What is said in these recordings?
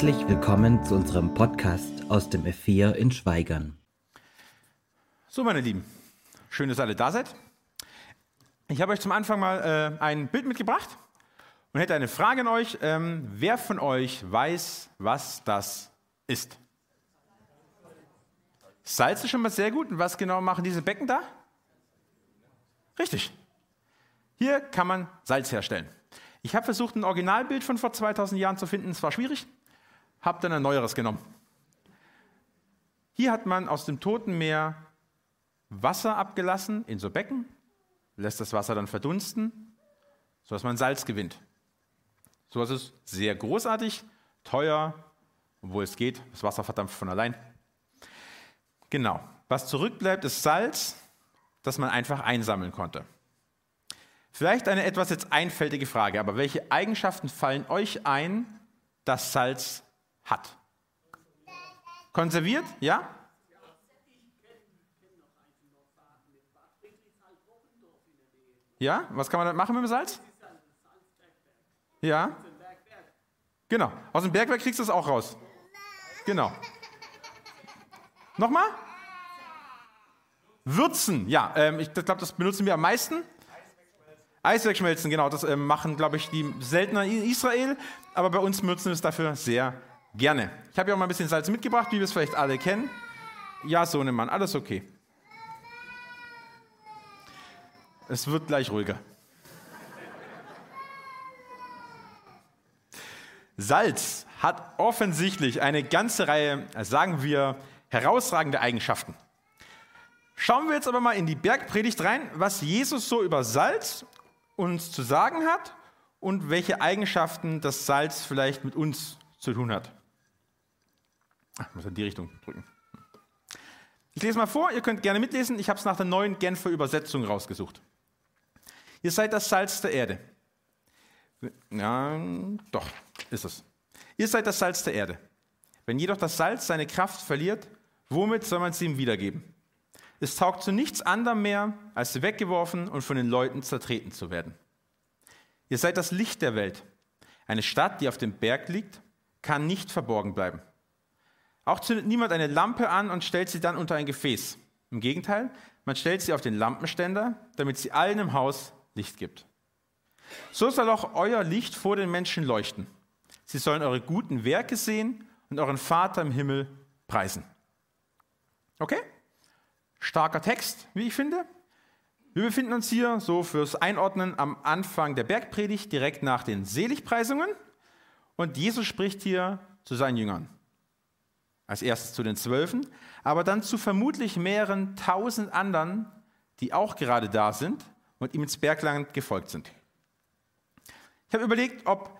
Herzlich willkommen zu unserem Podcast aus dem F4 in Schweigern. So, meine Lieben, schön, dass alle da seid. Ich habe euch zum Anfang mal äh, ein Bild mitgebracht und hätte eine Frage an euch. Ähm, wer von euch weiß, was das ist? Salz ist schon mal sehr gut. Und was genau machen diese Becken da? Richtig. Hier kann man Salz herstellen. Ich habe versucht, ein Originalbild von vor 2000 Jahren zu finden. Es war schwierig. Habe dann ein neueres genommen. Hier hat man aus dem Toten Meer Wasser abgelassen in so Becken, lässt das Wasser dann verdunsten, sodass man Salz gewinnt. So ist es sehr großartig, teuer, obwohl es geht, das Wasser verdampft von allein. Genau. Was zurückbleibt, ist Salz, das man einfach einsammeln konnte. Vielleicht eine etwas jetzt einfältige Frage, aber welche Eigenschaften fallen euch ein, dass Salz hat? Konserviert? Ja? Ja? Was kann man da machen mit dem Salz? Ja? Genau. Aus dem Bergwerk kriegst du es auch raus. Genau. Nochmal? Würzen, ja, ähm, ich glaube, das benutzen wir am meisten. Eis wegschmelzen, genau, das ähm, machen, glaube ich, die seltener in Israel, aber bei uns benutzen wir es dafür sehr gerne. Ich habe ja auch mal ein bisschen Salz mitgebracht, wie wir es vielleicht alle kennen. Ja, Sohnemann, alles okay. Es wird gleich ruhiger. Salz hat offensichtlich eine ganze Reihe, sagen wir, herausragende Eigenschaften. Schauen wir jetzt aber mal in die Bergpredigt rein, was Jesus so über Salz uns zu sagen hat und welche Eigenschaften das Salz vielleicht mit uns zu tun hat. Ich muss in die Richtung drücken. Ich lese mal vor, ihr könnt gerne mitlesen. Ich habe es nach der neuen Genfer Übersetzung rausgesucht. Ihr seid das Salz der Erde. Ja, doch, ist es. Ihr seid das Salz der Erde. Wenn jedoch das Salz seine Kraft verliert, womit soll man es ihm wiedergeben? Es taugt zu nichts anderem mehr, als weggeworfen und von den Leuten zertreten zu werden. Ihr seid das Licht der Welt. Eine Stadt, die auf dem Berg liegt, kann nicht verborgen bleiben. Auch zündet niemand eine Lampe an und stellt sie dann unter ein Gefäß. Im Gegenteil, man stellt sie auf den Lampenständer, damit sie allen im Haus Licht gibt. So soll auch euer Licht vor den Menschen leuchten. Sie sollen eure guten Werke sehen und euren Vater im Himmel preisen. Okay? Starker Text, wie ich finde. Wir befinden uns hier so fürs Einordnen am Anfang der Bergpredigt, direkt nach den Seligpreisungen. Und Jesus spricht hier zu seinen Jüngern. Als erstes zu den Zwölfen, aber dann zu vermutlich mehreren tausend anderen, die auch gerade da sind und ihm ins Bergland gefolgt sind. Ich habe überlegt, ob,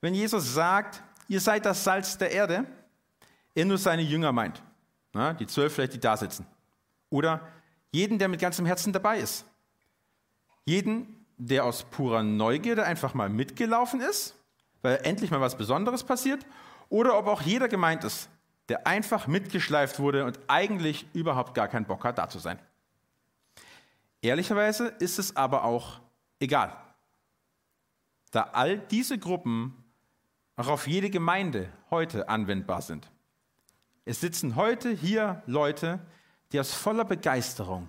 wenn Jesus sagt, ihr seid das Salz der Erde, er nur seine Jünger meint. Na, die zwölf vielleicht, die da sitzen. Oder jeden, der mit ganzem Herzen dabei ist. Jeden, der aus purer Neugierde einfach mal mitgelaufen ist, weil endlich mal was Besonderes passiert. Oder ob auch jeder gemeint ist, der einfach mitgeschleift wurde und eigentlich überhaupt gar keinen Bock hat, da zu sein. Ehrlicherweise ist es aber auch egal, da all diese Gruppen auch auf jede Gemeinde heute anwendbar sind. Es sitzen heute hier Leute, die aus voller Begeisterung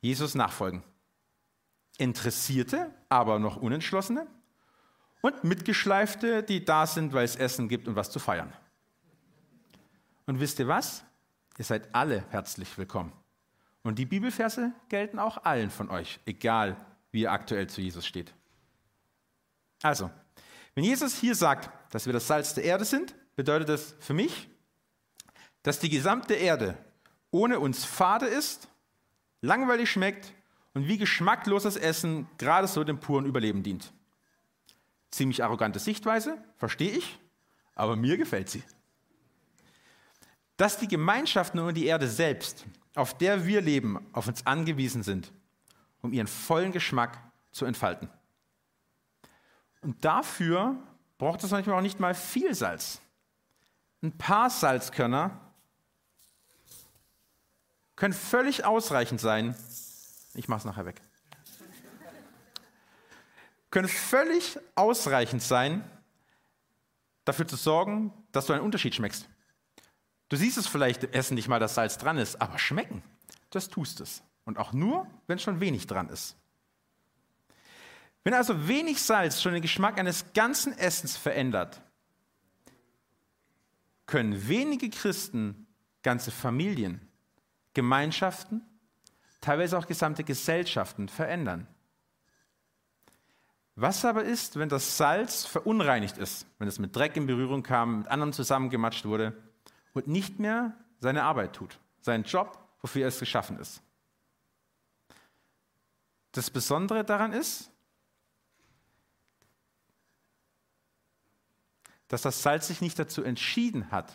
Jesus nachfolgen. Interessierte, aber noch Unentschlossene und Mitgeschleifte, die da sind, weil es Essen gibt und was zu feiern. Und wisst ihr was? Ihr seid alle herzlich willkommen. Und die Bibelverse gelten auch allen von euch, egal wie ihr aktuell zu Jesus steht. Also, wenn Jesus hier sagt, dass wir das Salz der Erde sind, bedeutet das für mich, dass die gesamte Erde ohne uns fade ist, langweilig schmeckt und wie geschmackloses Essen gerade so dem puren Überleben dient. Ziemlich arrogante Sichtweise, verstehe ich, aber mir gefällt sie. Dass die Gemeinschaften und die Erde selbst, auf der wir leben, auf uns angewiesen sind, um ihren vollen Geschmack zu entfalten. Und dafür braucht es manchmal auch nicht mal viel Salz. Ein paar Salzkörner können völlig ausreichend sein. Ich mache es nachher weg. Können völlig ausreichend sein, dafür zu sorgen, dass du einen Unterschied schmeckst. Du siehst es vielleicht im Essen nicht mal, dass Salz dran ist, aber schmecken, das tust es. Und auch nur, wenn schon wenig dran ist. Wenn also wenig Salz schon den Geschmack eines ganzen Essens verändert, können wenige Christen ganze Familien, Gemeinschaften, teilweise auch gesamte Gesellschaften verändern. Was aber ist, wenn das Salz verunreinigt ist, wenn es mit Dreck in Berührung kam, mit anderen zusammengematscht wurde und nicht mehr seine Arbeit tut, seinen Job, wofür es geschaffen ist? Das Besondere daran ist, dass das Salz sich nicht dazu entschieden hat,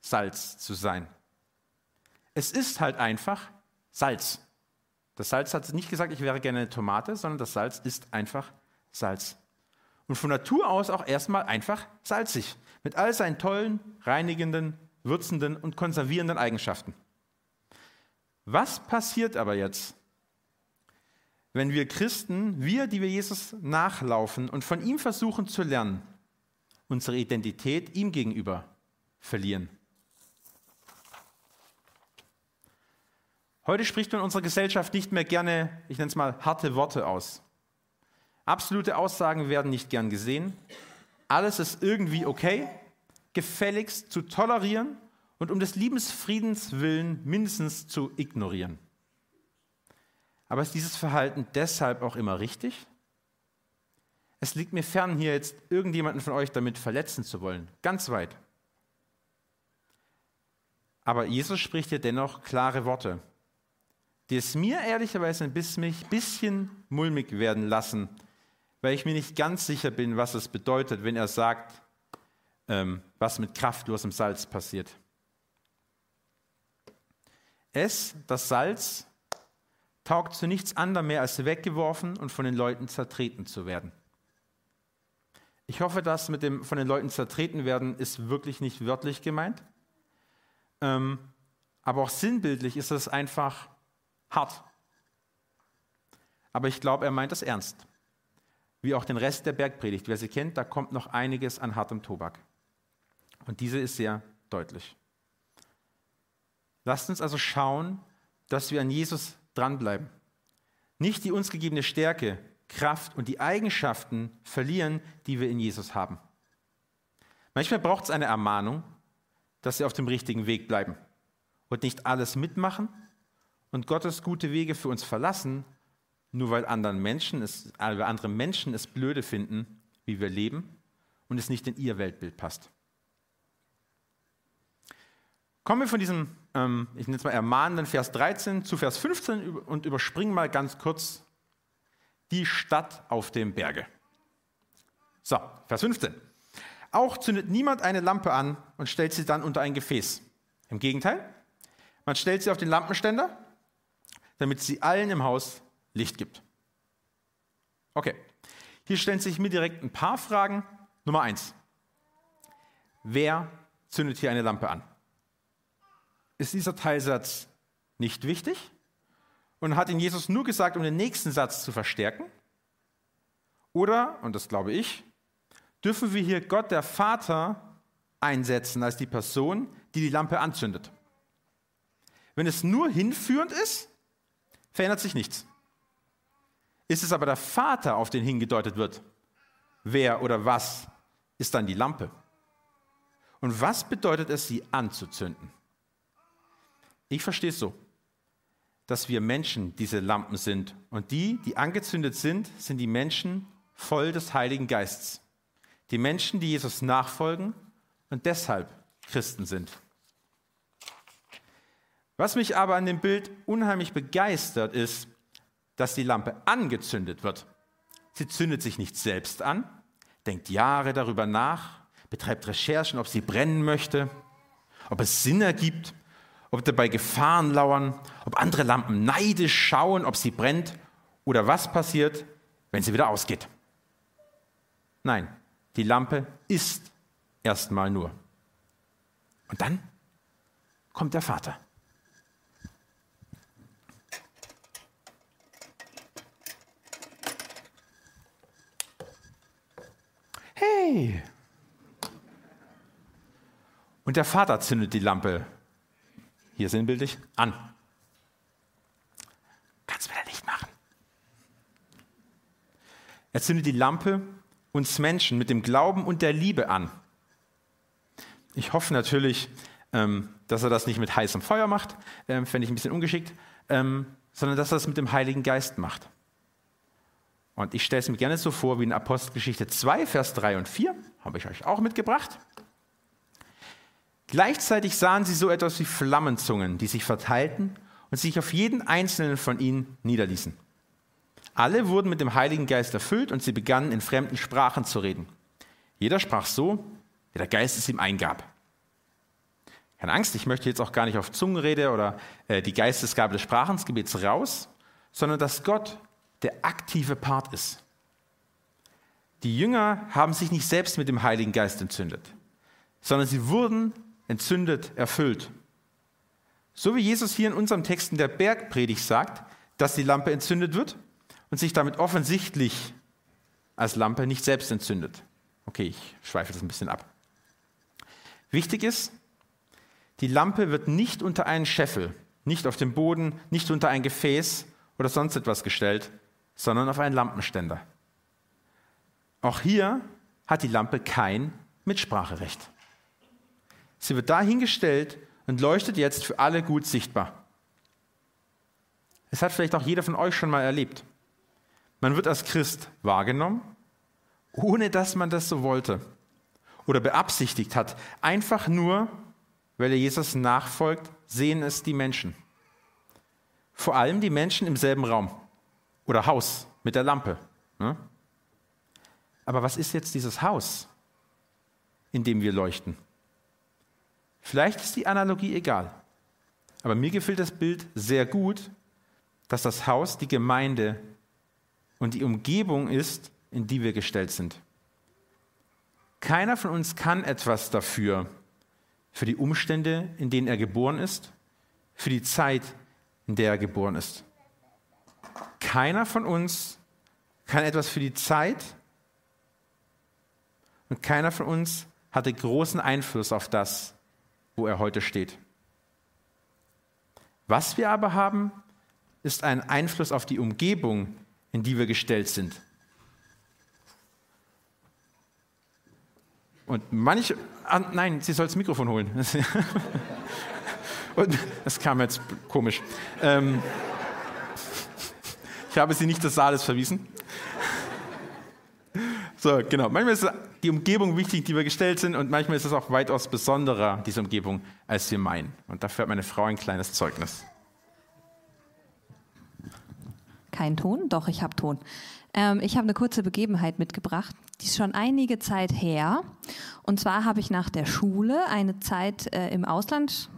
Salz zu sein. Es ist halt einfach Salz. Das Salz hat nicht gesagt, ich wäre gerne eine Tomate, sondern das Salz ist einfach Salz. Und von Natur aus auch erstmal einfach salzig, mit all seinen tollen, reinigenden, würzenden und konservierenden Eigenschaften. Was passiert aber jetzt, wenn wir Christen, wir, die wir Jesus nachlaufen und von ihm versuchen zu lernen, unsere Identität ihm gegenüber verlieren. Heute spricht man in unserer Gesellschaft nicht mehr gerne, ich nenne es mal, harte Worte aus. Absolute Aussagen werden nicht gern gesehen. Alles ist irgendwie okay, gefälligst zu tolerieren und um des Liebesfriedens willen mindestens zu ignorieren. Aber ist dieses Verhalten deshalb auch immer richtig? Es liegt mir fern, hier jetzt irgendjemanden von euch damit verletzen zu wollen. Ganz weit. Aber Jesus spricht hier dennoch klare Worte, die es mir ehrlicherweise ein bisschen mulmig werden lassen, weil ich mir nicht ganz sicher bin, was es bedeutet, wenn er sagt, ähm, was mit kraftlosem Salz passiert. Es, das Salz, taugt zu nichts anderem mehr, als weggeworfen und von den Leuten zertreten zu werden. Ich hoffe, dass mit dem von den Leuten zertreten werden ist wirklich nicht wörtlich gemeint. Ähm, aber auch sinnbildlich ist es einfach hart. Aber ich glaube, er meint es ernst. Wie auch den Rest der Bergpredigt. Wer sie kennt, da kommt noch einiges an hartem Tobak. Und diese ist sehr deutlich. Lasst uns also schauen, dass wir an Jesus dranbleiben. Nicht die uns gegebene Stärke, Kraft und die Eigenschaften verlieren, die wir in Jesus haben. Manchmal braucht es eine Ermahnung, dass wir auf dem richtigen Weg bleiben und nicht alles mitmachen und Gottes gute Wege für uns verlassen, nur weil anderen Menschen es, weil andere Menschen es blöde finden, wie wir leben und es nicht in ihr Weltbild passt. Kommen wir von diesem, ähm, ich nenne es mal ermahnenden Vers 13 zu Vers 15 und überspringen mal ganz kurz die Stadt auf dem Berge. So, Vers 15. Auch zündet niemand eine Lampe an und stellt sie dann unter ein Gefäß. Im Gegenteil, man stellt sie auf den Lampenständer, damit sie allen im Haus Licht gibt. Okay, hier stellen sich mir direkt ein paar Fragen. Nummer eins. Wer zündet hier eine Lampe an? Ist dieser Teilsatz nicht wichtig? und hat ihn Jesus nur gesagt, um den nächsten Satz zu verstärken? Oder, und das glaube ich, dürfen wir hier Gott der Vater einsetzen als die Person, die die Lampe anzündet? Wenn es nur hinführend ist, verändert sich nichts. Ist es aber der Vater, auf den hingedeutet wird, wer oder was ist dann die Lampe? Und was bedeutet es, sie anzuzünden? Ich verstehe es so dass wir Menschen diese Lampen sind. Und die, die angezündet sind, sind die Menschen voll des Heiligen Geistes. Die Menschen, die Jesus nachfolgen und deshalb Christen sind. Was mich aber an dem Bild unheimlich begeistert, ist, dass die Lampe angezündet wird. Sie zündet sich nicht selbst an, denkt Jahre darüber nach, betreibt Recherchen, ob sie brennen möchte, ob es Sinn ergibt, ob dabei Gefahren lauern, ob andere Lampen neidisch schauen, ob sie brennt oder was passiert, wenn sie wieder ausgeht. Nein, die Lampe ist erstmal nur. Und dann kommt der Vater. Hey, Und der Vater zündet die Lampe, hier sinnbildlich, an. Kannst du wieder nicht machen. Er zündet die Lampe uns Menschen mit dem Glauben und der Liebe an. Ich hoffe natürlich, ähm, dass er das nicht mit heißem Feuer macht, ähm, fände ich ein bisschen ungeschickt, ähm, sondern dass er das mit dem Heiligen Geist macht. Und ich stelle es mir gerne so vor wie in Apostelgeschichte 2, Vers 3 und 4, habe ich euch auch mitgebracht. Gleichzeitig sahen sie so etwas wie Flammenzungen, die sich verteilten und sich auf jeden einzelnen von ihnen niederließen. Alle wurden mit dem Heiligen Geist erfüllt und sie begannen in fremden Sprachen zu reden. Jeder sprach so, wie der Geist es ihm eingab. Keine Angst, ich möchte jetzt auch gar nicht auf Zungenrede oder äh, die Geistesgabe des Sprachensgebets raus, sondern dass Gott der aktive Part ist. Die Jünger haben sich nicht selbst mit dem Heiligen Geist entzündet, sondern sie wurden entzündet, erfüllt. So wie Jesus hier in unserem Text in der Bergpredigt sagt, dass die Lampe entzündet wird und sich damit offensichtlich als Lampe nicht selbst entzündet. Okay, ich schweife das ein bisschen ab. Wichtig ist, die Lampe wird nicht unter einen Scheffel, nicht auf dem Boden, nicht unter ein Gefäß oder sonst etwas gestellt, sondern auf einen Lampenständer. Auch hier hat die Lampe kein Mitspracherecht. Sie wird dahingestellt und leuchtet jetzt für alle gut sichtbar. Es hat vielleicht auch jeder von euch schon mal erlebt. Man wird als Christ wahrgenommen, ohne dass man das so wollte oder beabsichtigt hat. Einfach nur, weil er Jesus nachfolgt, sehen es die Menschen. Vor allem die Menschen im selben Raum oder Haus mit der Lampe. Ne? Aber was ist jetzt dieses Haus, in dem wir leuchten? Vielleicht ist die Analogie egal. Aber mir gefällt das Bild sehr gut, dass das Haus die Gemeinde und die Umgebung ist, in die wir gestellt sind. Keiner von uns kann etwas dafür, für die Umstände, in denen er geboren ist, für die Zeit, in der er geboren ist. Keiner von uns kann etwas für die Zeit und keiner von uns hatte großen Einfluss auf das, wo er heute steht. Was wir aber haben, ist ein Einfluss auf die Umgebung, in die wir gestellt sind. Und manche, ah, nein, sie soll das Mikrofon holen. Und das kam jetzt komisch. Ähm, ich habe sie nicht des Saales verwiesen. So, genau. Manchmal ist die Umgebung wichtig, die wir gestellt sind, und manchmal ist es auch weitaus besonderer, diese Umgebung, als wir meinen. Und dafür hat meine Frau ein kleines Zeugnis. Kein Ton? Doch, ich habe Ton. Ähm, ich habe eine kurze Begebenheit mitgebracht, die ist schon einige Zeit her. Und zwar habe ich nach der Schule eine Zeit äh, im Ausland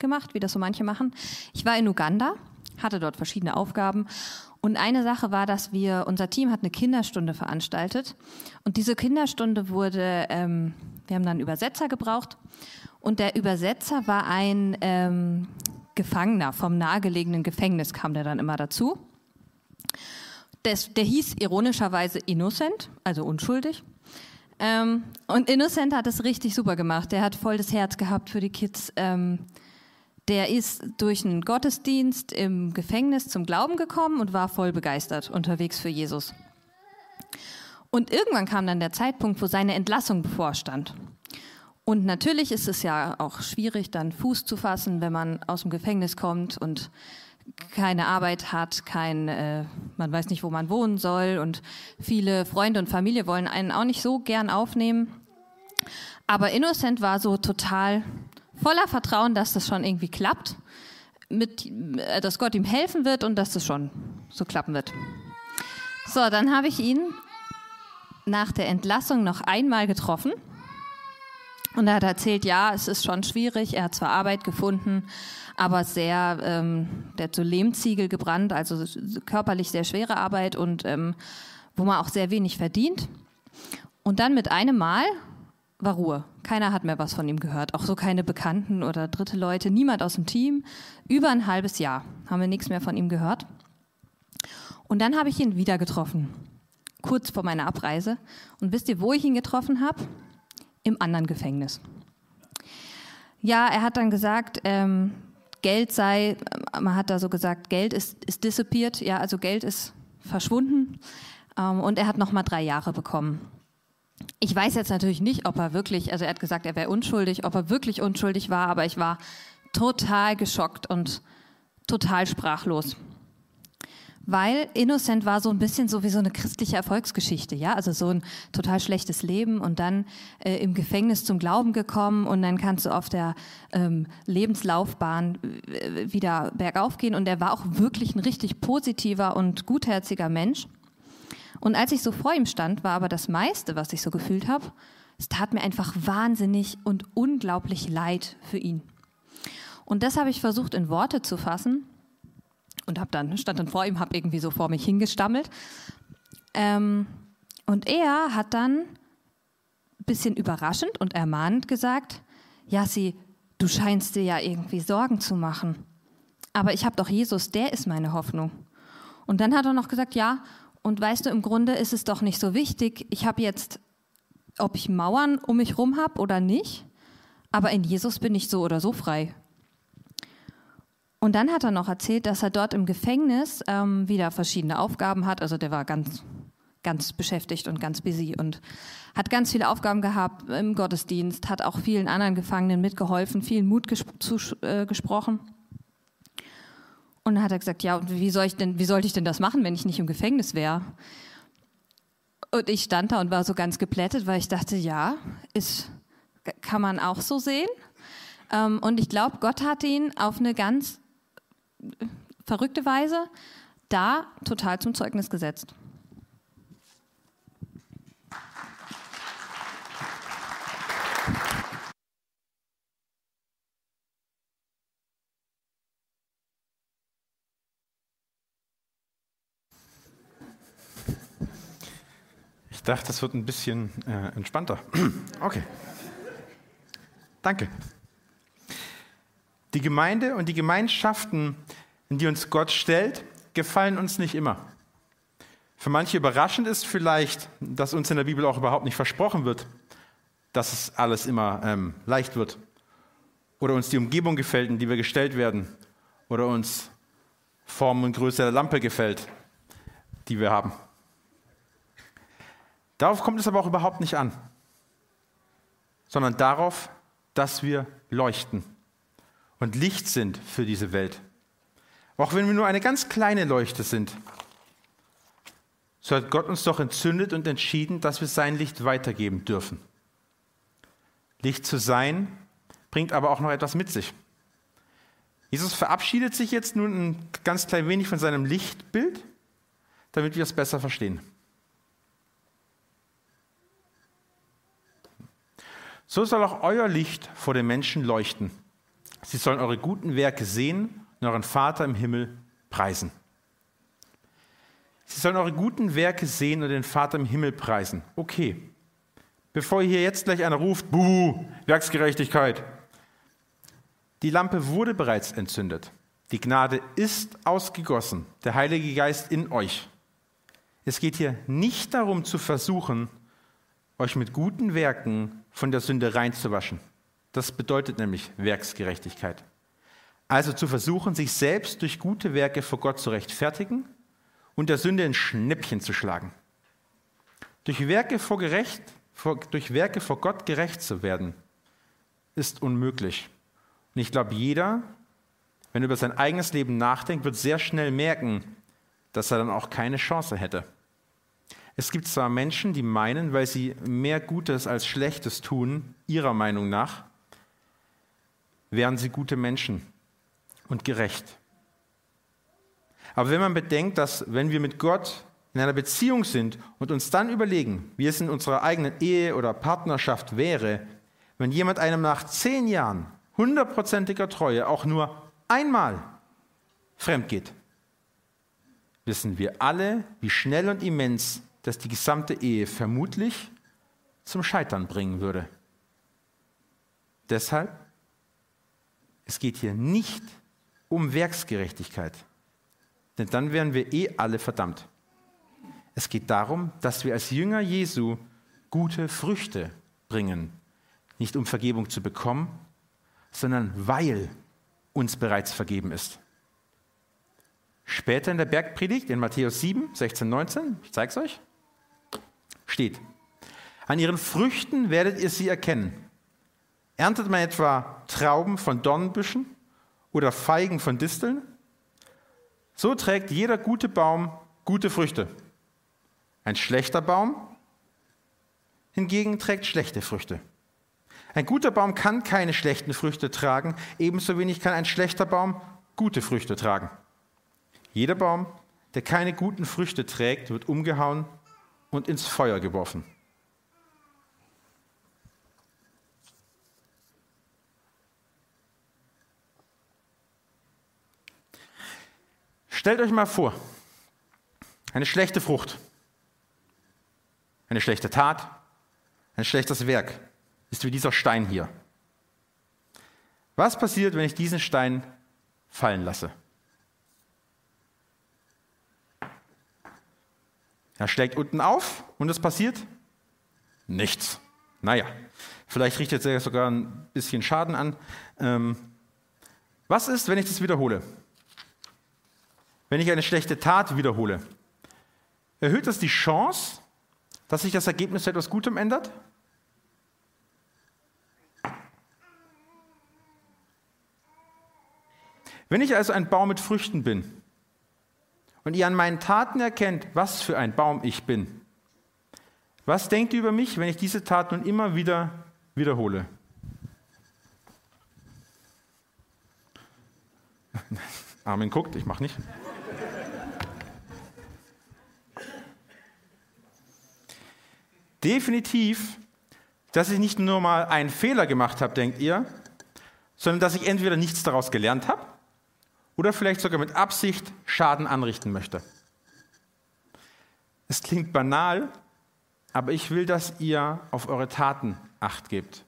gemacht, wie das so manche machen. Ich war in Uganda, hatte dort verschiedene Aufgaben und eine Sache war, dass wir, unser Team hat eine Kinderstunde veranstaltet. Und diese Kinderstunde wurde, ähm, wir haben dann einen Übersetzer gebraucht. Und der Übersetzer war ein ähm, Gefangener vom nahegelegenen Gefängnis, kam der dann immer dazu. Des, der hieß ironischerweise Innocent, also unschuldig. Ähm, und Innocent hat es richtig super gemacht. Der hat voll das Herz gehabt für die Kids. Ähm, der ist durch einen Gottesdienst im Gefängnis zum Glauben gekommen und war voll begeistert unterwegs für Jesus. Und irgendwann kam dann der Zeitpunkt, wo seine Entlassung bevorstand. Und natürlich ist es ja auch schwierig, dann Fuß zu fassen, wenn man aus dem Gefängnis kommt und keine Arbeit hat, kein, äh, man weiß nicht, wo man wohnen soll und viele Freunde und Familie wollen einen auch nicht so gern aufnehmen. Aber Innocent war so total voller Vertrauen, dass das schon irgendwie klappt, mit, äh, dass Gott ihm helfen wird und dass das schon so klappen wird. So, dann habe ich ihn nach der Entlassung noch einmal getroffen und er hat erzählt, ja, es ist schon schwierig, er hat zwar Arbeit gefunden, aber sehr, ähm, der hat so Lehmziegel gebrannt, also körperlich sehr schwere Arbeit und ähm, wo man auch sehr wenig verdient. Und dann mit einem Mal war Ruhe. Keiner hat mehr was von ihm gehört. Auch so keine Bekannten oder dritte Leute, niemand aus dem Team. Über ein halbes Jahr haben wir nichts mehr von ihm gehört. Und dann habe ich ihn wieder getroffen, kurz vor meiner Abreise. Und wisst ihr, wo ich ihn getroffen habe? Im anderen Gefängnis. ja, er hat dann gesagt, ähm, Geld sei, man hat da so gesagt, Geld ist, ist disappeared, ja, also Geld ist verschwunden. Ähm, und er hat nochmal drei Jahre bekommen. Ich weiß jetzt natürlich nicht, ob er wirklich, also er hat gesagt, er wäre unschuldig, ob er wirklich unschuldig war, aber ich war total geschockt und total sprachlos. Weil Innocent war so ein bisschen so wie so eine christliche Erfolgsgeschichte, ja, also so ein total schlechtes Leben und dann äh, im Gefängnis zum Glauben gekommen und dann kannst du auf der ähm, Lebenslaufbahn äh, wieder bergauf gehen und er war auch wirklich ein richtig positiver und gutherziger Mensch. Und als ich so vor ihm stand, war aber das meiste, was ich so gefühlt habe, es tat mir einfach wahnsinnig und unglaublich leid für ihn. Und das habe ich versucht in Worte zu fassen und habe dann stand dann vor ihm, habe irgendwie so vor mich hingestammelt. Ähm, und er hat dann ein bisschen überraschend und ermahnend gesagt: Jassi, du scheinst dir ja irgendwie Sorgen zu machen. Aber ich habe doch Jesus, der ist meine Hoffnung. Und dann hat er noch gesagt: Ja, und weißt du, im Grunde ist es doch nicht so wichtig. Ich habe jetzt, ob ich Mauern um mich rum habe oder nicht, aber in Jesus bin ich so oder so frei. Und dann hat er noch erzählt, dass er dort im Gefängnis ähm, wieder verschiedene Aufgaben hat. Also der war ganz, ganz beschäftigt und ganz busy und hat ganz viele Aufgaben gehabt im Gottesdienst, hat auch vielen anderen Gefangenen mitgeholfen, vielen Mut ges zu, äh, gesprochen. Und dann hat er gesagt, ja, wie soll ich denn, wie sollte ich denn das machen, wenn ich nicht im Gefängnis wäre? Und ich stand da und war so ganz geplättet, weil ich dachte, ja, ist, kann man auch so sehen. Ähm, und ich glaube, Gott hat ihn auf eine ganz verrückte Weise da total zum Zeugnis gesetzt. Dachte, das wird ein bisschen äh, entspannter. Okay. Danke. Die Gemeinde und die Gemeinschaften, in die uns Gott stellt, gefallen uns nicht immer. Für manche überraschend ist vielleicht, dass uns in der Bibel auch überhaupt nicht versprochen wird, dass es alles immer ähm, leicht wird. Oder uns die Umgebung gefällt, in die wir gestellt werden. Oder uns Form und Größe der Lampe gefällt, die wir haben. Darauf kommt es aber auch überhaupt nicht an, sondern darauf, dass wir leuchten und Licht sind für diese Welt. Auch wenn wir nur eine ganz kleine Leuchte sind, so hat Gott uns doch entzündet und entschieden, dass wir sein Licht weitergeben dürfen. Licht zu sein bringt aber auch noch etwas mit sich. Jesus verabschiedet sich jetzt nun ein ganz klein wenig von seinem Lichtbild, damit wir es besser verstehen. So soll auch euer Licht vor den Menschen leuchten. Sie sollen eure guten Werke sehen und euren Vater im Himmel preisen. Sie sollen eure guten Werke sehen und den Vater im Himmel preisen. Okay. Bevor hier jetzt gleich einer ruft, Buh, Werksgerechtigkeit. Die Lampe wurde bereits entzündet. Die Gnade ist ausgegossen, der Heilige Geist in euch. Es geht hier nicht darum zu versuchen, euch mit guten Werken von der Sünde reinzuwaschen. Das bedeutet nämlich Werksgerechtigkeit. Also zu versuchen, sich selbst durch gute Werke vor Gott zu rechtfertigen und der Sünde ein Schnippchen zu schlagen. Durch Werke vor, gerecht, vor, durch Werke vor Gott gerecht zu werden, ist unmöglich. Und ich glaube, jeder, wenn er über sein eigenes Leben nachdenkt, wird sehr schnell merken, dass er dann auch keine Chance hätte. Es gibt zwar Menschen, die meinen, weil sie mehr Gutes als Schlechtes tun, ihrer Meinung nach, wären sie gute Menschen und gerecht. Aber wenn man bedenkt, dass wenn wir mit Gott in einer Beziehung sind und uns dann überlegen, wie es in unserer eigenen Ehe oder Partnerschaft wäre, wenn jemand einem nach zehn Jahren hundertprozentiger Treue auch nur einmal fremd geht, wissen wir alle, wie schnell und immens das die gesamte Ehe vermutlich zum Scheitern bringen würde. Deshalb, es geht hier nicht um Werksgerechtigkeit, denn dann wären wir eh alle verdammt. Es geht darum, dass wir als Jünger Jesu gute Früchte bringen, nicht um Vergebung zu bekommen, sondern weil uns bereits vergeben ist. Später in der Bergpredigt in Matthäus 7, 16, 19, ich zeige es euch, steht, an ihren Früchten werdet ihr sie erkennen. Erntet man etwa Trauben von Dornbüschen oder Feigen von Disteln? So trägt jeder gute Baum gute Früchte. Ein schlechter Baum hingegen trägt schlechte Früchte. Ein guter Baum kann keine schlechten Früchte tragen, ebenso wenig kann ein schlechter Baum gute Früchte tragen. Jeder Baum, der keine guten Früchte trägt, wird umgehauen und ins Feuer geworfen. Stellt euch mal vor, eine schlechte Frucht, eine schlechte Tat, ein schlechtes Werk ist wie dieser Stein hier. Was passiert, wenn ich diesen Stein fallen lasse? Er schlägt unten auf und es passiert nichts. Naja, vielleicht richtet er sogar ein bisschen Schaden an. Ähm, was ist, wenn ich das wiederhole? Wenn ich eine schlechte Tat wiederhole, erhöht das die Chance, dass sich das Ergebnis zu etwas Gutem ändert? Wenn ich also ein Baum mit Früchten bin und ihr an meinen Taten erkennt, was für ein Baum ich bin, was denkt ihr über mich, wenn ich diese Tat nun immer wieder wiederhole? Armin guckt, ich mache nicht. Definitiv, dass ich nicht nur mal einen Fehler gemacht habe, denkt ihr, sondern dass ich entweder nichts daraus gelernt habe oder vielleicht sogar mit Absicht Schaden anrichten möchte. Es klingt banal, aber ich will, dass ihr auf eure Taten acht gebt.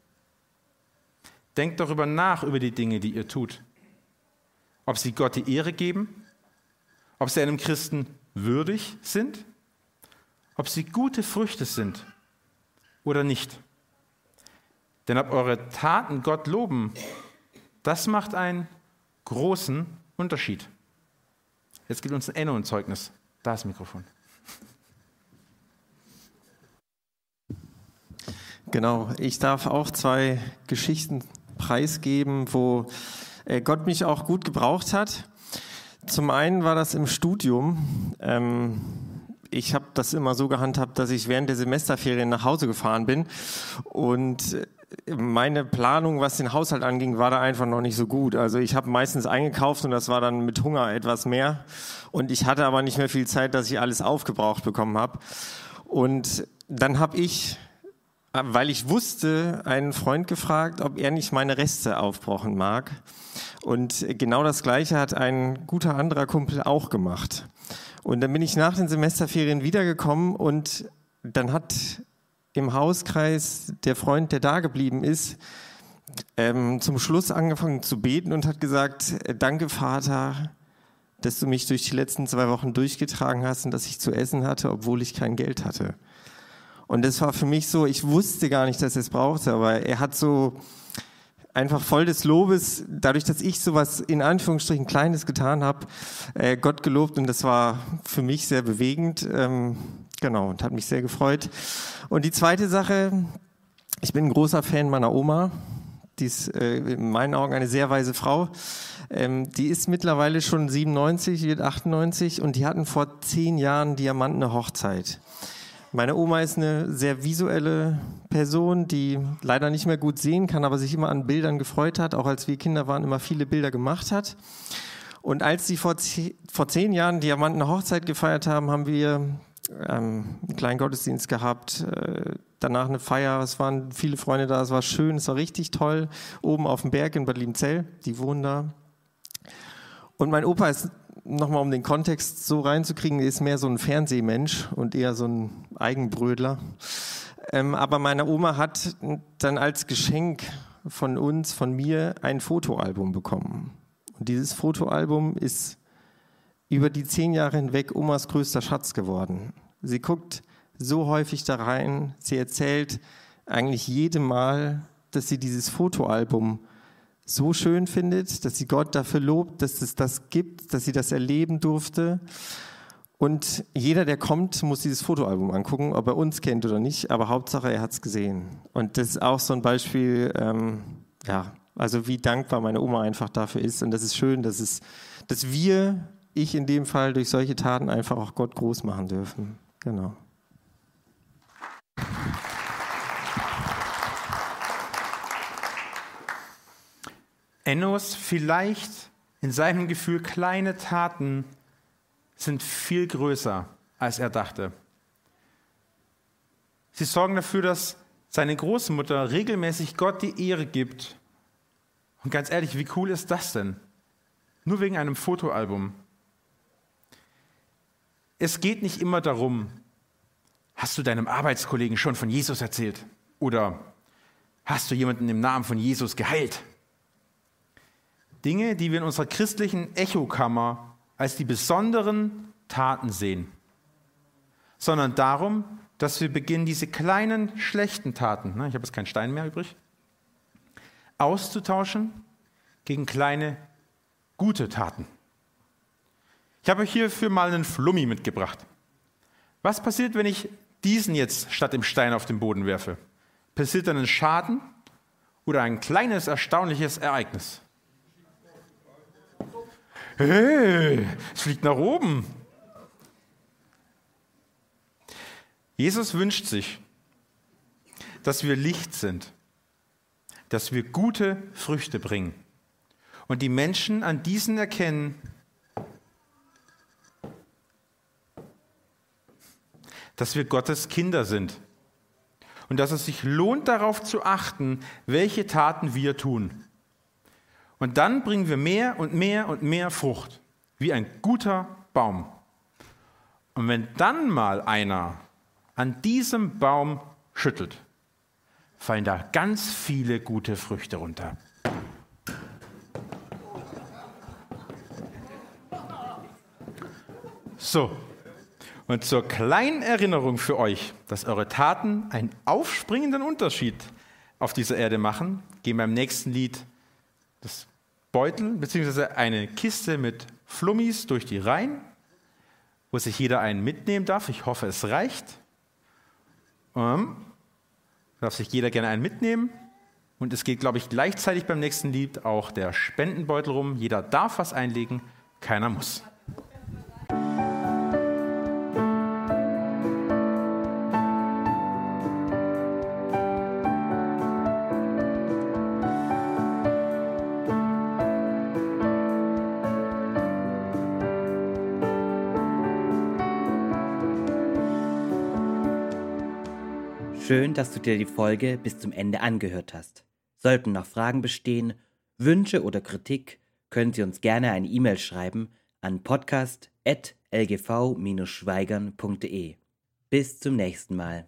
Denkt darüber nach, über die Dinge, die ihr tut. Ob sie Gott die Ehre geben, ob sie einem Christen würdig sind, ob sie gute Früchte sind oder nicht. Denn ob eure Taten Gott loben, das macht einen großen Unterschied. Jetzt gibt uns ein Enno-Zeugnis. Da ist das Mikrofon. Genau, ich darf auch zwei Geschichten preisgeben, wo äh, Gott mich auch gut gebraucht hat. Zum einen war das im Studium. Ähm, ich habe das immer so gehandhabt, dass ich während der Semesterferien nach Hause gefahren bin und meine Planung, was den Haushalt anging, war da einfach noch nicht so gut. Also ich habe meistens eingekauft und das war dann mit Hunger etwas mehr. Und ich hatte aber nicht mehr viel Zeit, dass ich alles aufgebraucht bekommen habe. Und dann habe ich, weil ich wusste, einen Freund gefragt, ob er nicht meine Reste aufbrauchen mag. Und genau das Gleiche hat ein guter anderer Kumpel auch gemacht. Und dann bin ich nach den Semesterferien wiedergekommen und dann hat im Hauskreis der Freund, der da geblieben ist, ähm, zum Schluss angefangen zu beten und hat gesagt, äh, danke Vater, dass du mich durch die letzten zwei Wochen durchgetragen hast und dass ich zu essen hatte, obwohl ich kein Geld hatte. Und das war für mich so, ich wusste gar nicht, dass er es brauchte, aber er hat so einfach voll des Lobes, dadurch, dass ich sowas in Anführungsstrichen Kleines getan habe, äh, Gott gelobt und das war für mich sehr bewegend. Ähm, Genau, und hat mich sehr gefreut. Und die zweite Sache, ich bin ein großer Fan meiner Oma. Die ist äh, in meinen Augen eine sehr weise Frau. Ähm, die ist mittlerweile schon 97, wird 98 und die hatten vor zehn Jahren diamantene Hochzeit. Meine Oma ist eine sehr visuelle Person, die leider nicht mehr gut sehen kann, aber sich immer an Bildern gefreut hat, auch als wir Kinder waren, immer viele Bilder gemacht hat. Und als sie vor, vor zehn Jahren Diamantene Hochzeit gefeiert haben, haben wir ähm, einen kleinen Gottesdienst gehabt, äh, danach eine Feier, es waren viele Freunde da, es war schön, es war richtig toll, oben auf dem Berg in Bad Liebenzell, die wohnen da. Und mein Opa ist, nochmal um den Kontext so reinzukriegen, ist mehr so ein Fernsehmensch und eher so ein Eigenbrödler. Ähm, aber meine Oma hat dann als Geschenk von uns, von mir, ein Fotoalbum bekommen. Und dieses Fotoalbum ist über die zehn Jahre hinweg Omas größter Schatz geworden. Sie guckt so häufig da rein, sie erzählt eigentlich jedem Mal, dass sie dieses Fotoalbum so schön findet, dass sie Gott dafür lobt, dass es das gibt, dass sie das erleben durfte. Und jeder, der kommt, muss dieses Fotoalbum angucken, ob er uns kennt oder nicht, aber Hauptsache, er hat es gesehen. Und das ist auch so ein Beispiel, ähm, ja, also wie dankbar meine Oma einfach dafür ist. Und das ist schön, dass, es, dass wir, ich in dem Fall, durch solche Taten einfach auch Gott groß machen dürfen. Genau. Ennos vielleicht in seinem Gefühl kleine Taten sind viel größer, als er dachte. Sie sorgen dafür, dass seine Großmutter regelmäßig Gott die Ehre gibt. Und ganz ehrlich, wie cool ist das denn? Nur wegen einem Fotoalbum. Es geht nicht immer darum, hast du deinem Arbeitskollegen schon von Jesus erzählt? Oder hast du jemanden im Namen von Jesus geheilt? Dinge, die wir in unserer christlichen Echokammer als die besonderen Taten sehen, sondern darum, dass wir beginnen, diese kleinen schlechten Taten, ne, ich habe jetzt keinen Stein mehr übrig, auszutauschen gegen kleine gute Taten. Ich habe euch hierfür mal einen Flummi mitgebracht. Was passiert, wenn ich diesen jetzt statt dem Stein auf den Boden werfe? Passiert dann ein Schaden oder ein kleines erstaunliches Ereignis? Hey, es fliegt nach oben. Jesus wünscht sich, dass wir Licht sind, dass wir gute Früchte bringen und die Menschen an diesen erkennen, dass wir Gottes Kinder sind und dass es sich lohnt darauf zu achten, welche Taten wir tun. Und dann bringen wir mehr und mehr und mehr Frucht, wie ein guter Baum. Und wenn dann mal einer an diesem Baum schüttelt, fallen da ganz viele gute Früchte runter. So, und zur kleinen Erinnerung für euch, dass eure Taten einen aufspringenden Unterschied auf dieser Erde machen, gehen beim nächsten Lied das Beutel bzw. eine Kiste mit Flummis durch die Reihen, wo sich jeder einen mitnehmen darf. Ich hoffe, es reicht. Ähm, darf sich jeder gerne einen mitnehmen. Und es geht, glaube ich, gleichzeitig beim nächsten Lied auch der Spendenbeutel rum. Jeder darf was einlegen, keiner muss. Schön, dass du dir die Folge bis zum Ende angehört hast. Sollten noch Fragen bestehen, Wünsche oder Kritik, können Sie uns gerne eine E-Mail schreiben an podcast.lgv-schweigern.de. Bis zum nächsten Mal.